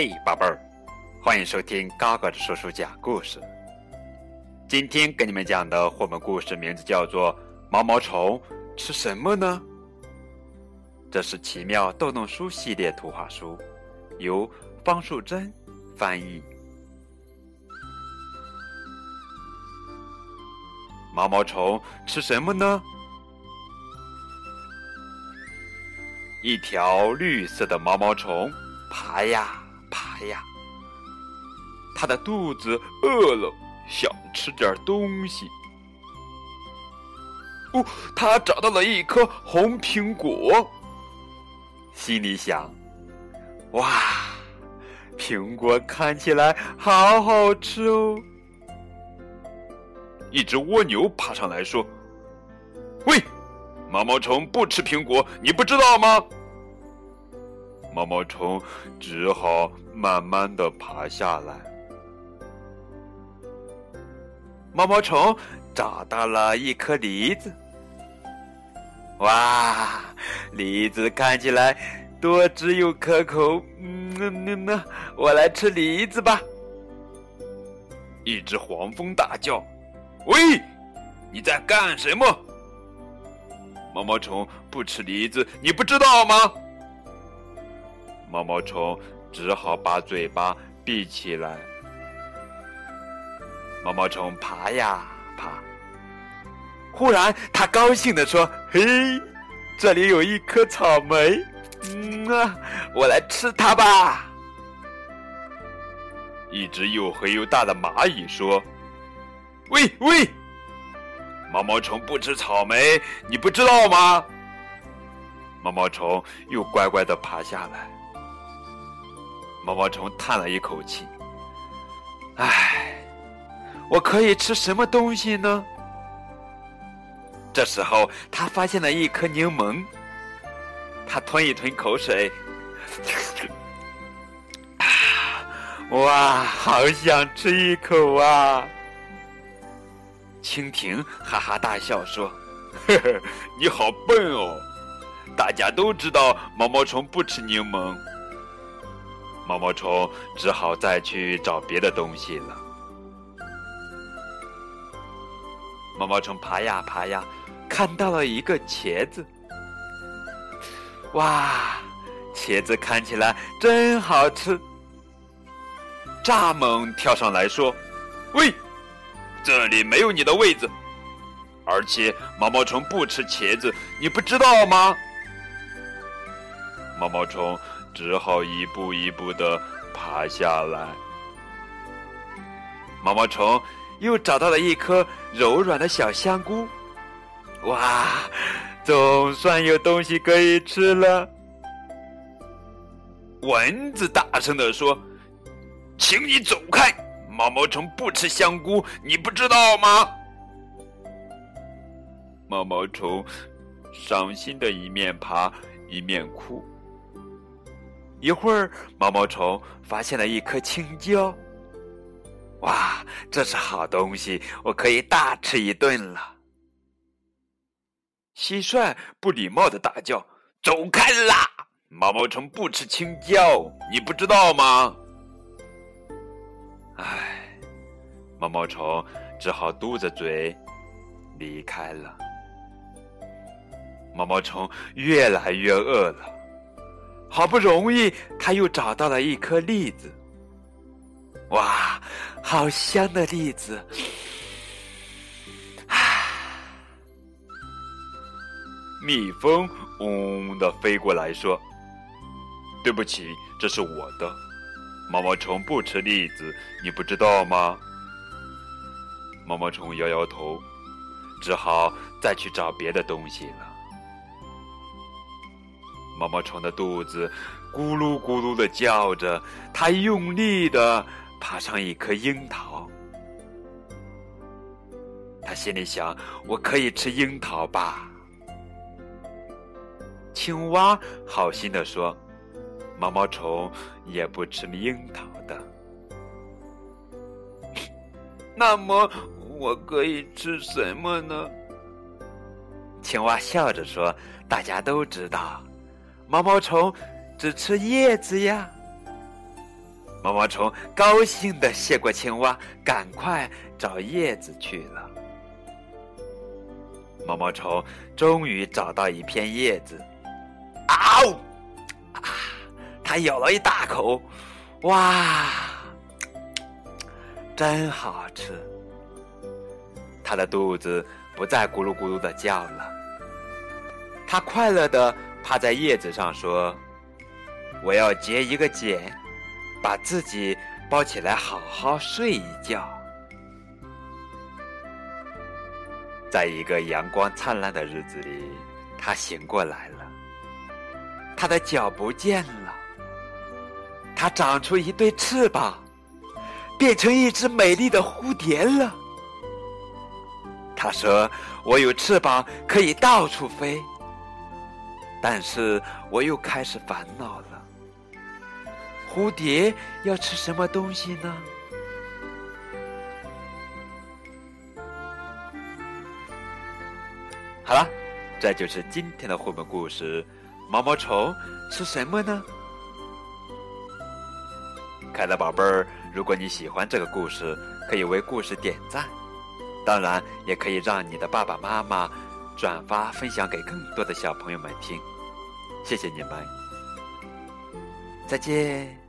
嘿，宝贝儿，欢迎收听高个子叔叔讲故事。今天给你们讲的绘本故事名字叫做《毛毛虫吃什么呢》。这是奇妙豆豆书系列图画书，由方树珍翻译。毛毛虫吃什么呢？一条绿色的毛毛虫爬呀呀，他的肚子饿了，想吃点东西。哦，他找到了一颗红苹果，心里想：哇，苹果看起来好好吃哦。一只蜗牛爬上来说：“喂，毛毛虫不吃苹果，你不知道吗？”毛毛虫只好慢慢的爬下来。毛毛虫找到了一颗梨子，哇，梨子看起来多汁又可口，嗯，那那我来吃梨子吧。一只黄蜂大叫。喂，你在干什么？毛毛虫不吃梨子，你不知道吗？毛毛虫只好把嘴巴闭起来。毛毛虫爬呀爬，忽然他高兴地说：“嘿，这里有一颗草莓，嗯啊，我来吃它吧。”一只又黑又大的蚂蚁说。喂喂，毛毛虫不吃草莓，你不知道吗？毛毛虫又乖乖的爬下来。毛毛虫叹了一口气：“唉，我可以吃什么东西呢？”这时候，他发现了一颗柠檬，他吞一吞口水，啊，哇，好想吃一口啊！蜻蜓哈哈大笑说：“呵呵，你好笨哦！大家都知道毛毛虫不吃柠檬。”毛毛虫只好再去找别的东西了。毛毛虫爬呀爬呀，看到了一个茄子。哇，茄子看起来真好吃！蚱蜢跳上来说：“喂！”这里没有你的位子，而且毛毛虫不吃茄子，你不知道吗？毛毛虫只好一步一步的爬下来。毛毛虫又找到了一颗柔软的小香菇，哇，总算有东西可以吃了。蚊子大声的说：“请你走开。”毛毛虫不吃香菇，你不知道吗？毛毛虫伤心的一面爬一面哭。一会儿，毛毛虫发现了一颗青椒。哇，这是好东西，我可以大吃一顿了。蟋蟀不礼貌的大叫：“走开啦！毛毛虫不吃青椒，你不知道吗？”唉，毛毛虫只好嘟着嘴离开了。毛毛虫越来越饿了，好不容易他又找到了一颗栗子。哇，好香的栗子！啊，蜜蜂嗡嗡的飞过来说：“对不起，这是我的。”毛毛虫不吃栗子，你不知道吗？毛毛虫摇摇头，只好再去找别的东西了。毛毛虫的肚子咕噜咕噜的叫着，它用力的爬上一颗樱桃。他心里想：“我可以吃樱桃吧？”青蛙好心的说。毛毛虫也不吃樱桃的，那么我可以吃什么呢？青蛙笑着说：“大家都知道，毛毛虫只吃叶子呀。”毛毛虫高兴的谢过青蛙，赶快找叶子去了。毛毛虫终于找到一片叶子，啊呜！啊，它咬了一大口，哇，真好吃！它的肚子不再咕噜咕噜的叫了，它快乐的趴在叶子上说：“我要结一个茧。”把自己包起来，好好睡一觉。在一个阳光灿烂的日子里，他醒过来了。他的脚不见了，他长出一对翅膀，变成一只美丽的蝴蝶了。他说：“我有翅膀，可以到处飞。”但是我又开始烦恼了。蝴蝶要吃什么东西呢？好了，这就是今天的绘本故事。毛毛虫吃什么呢？可爱的宝贝儿，如果你喜欢这个故事，可以为故事点赞，当然也可以让你的爸爸妈妈转发分享给更多的小朋友们听。谢谢你们。再见。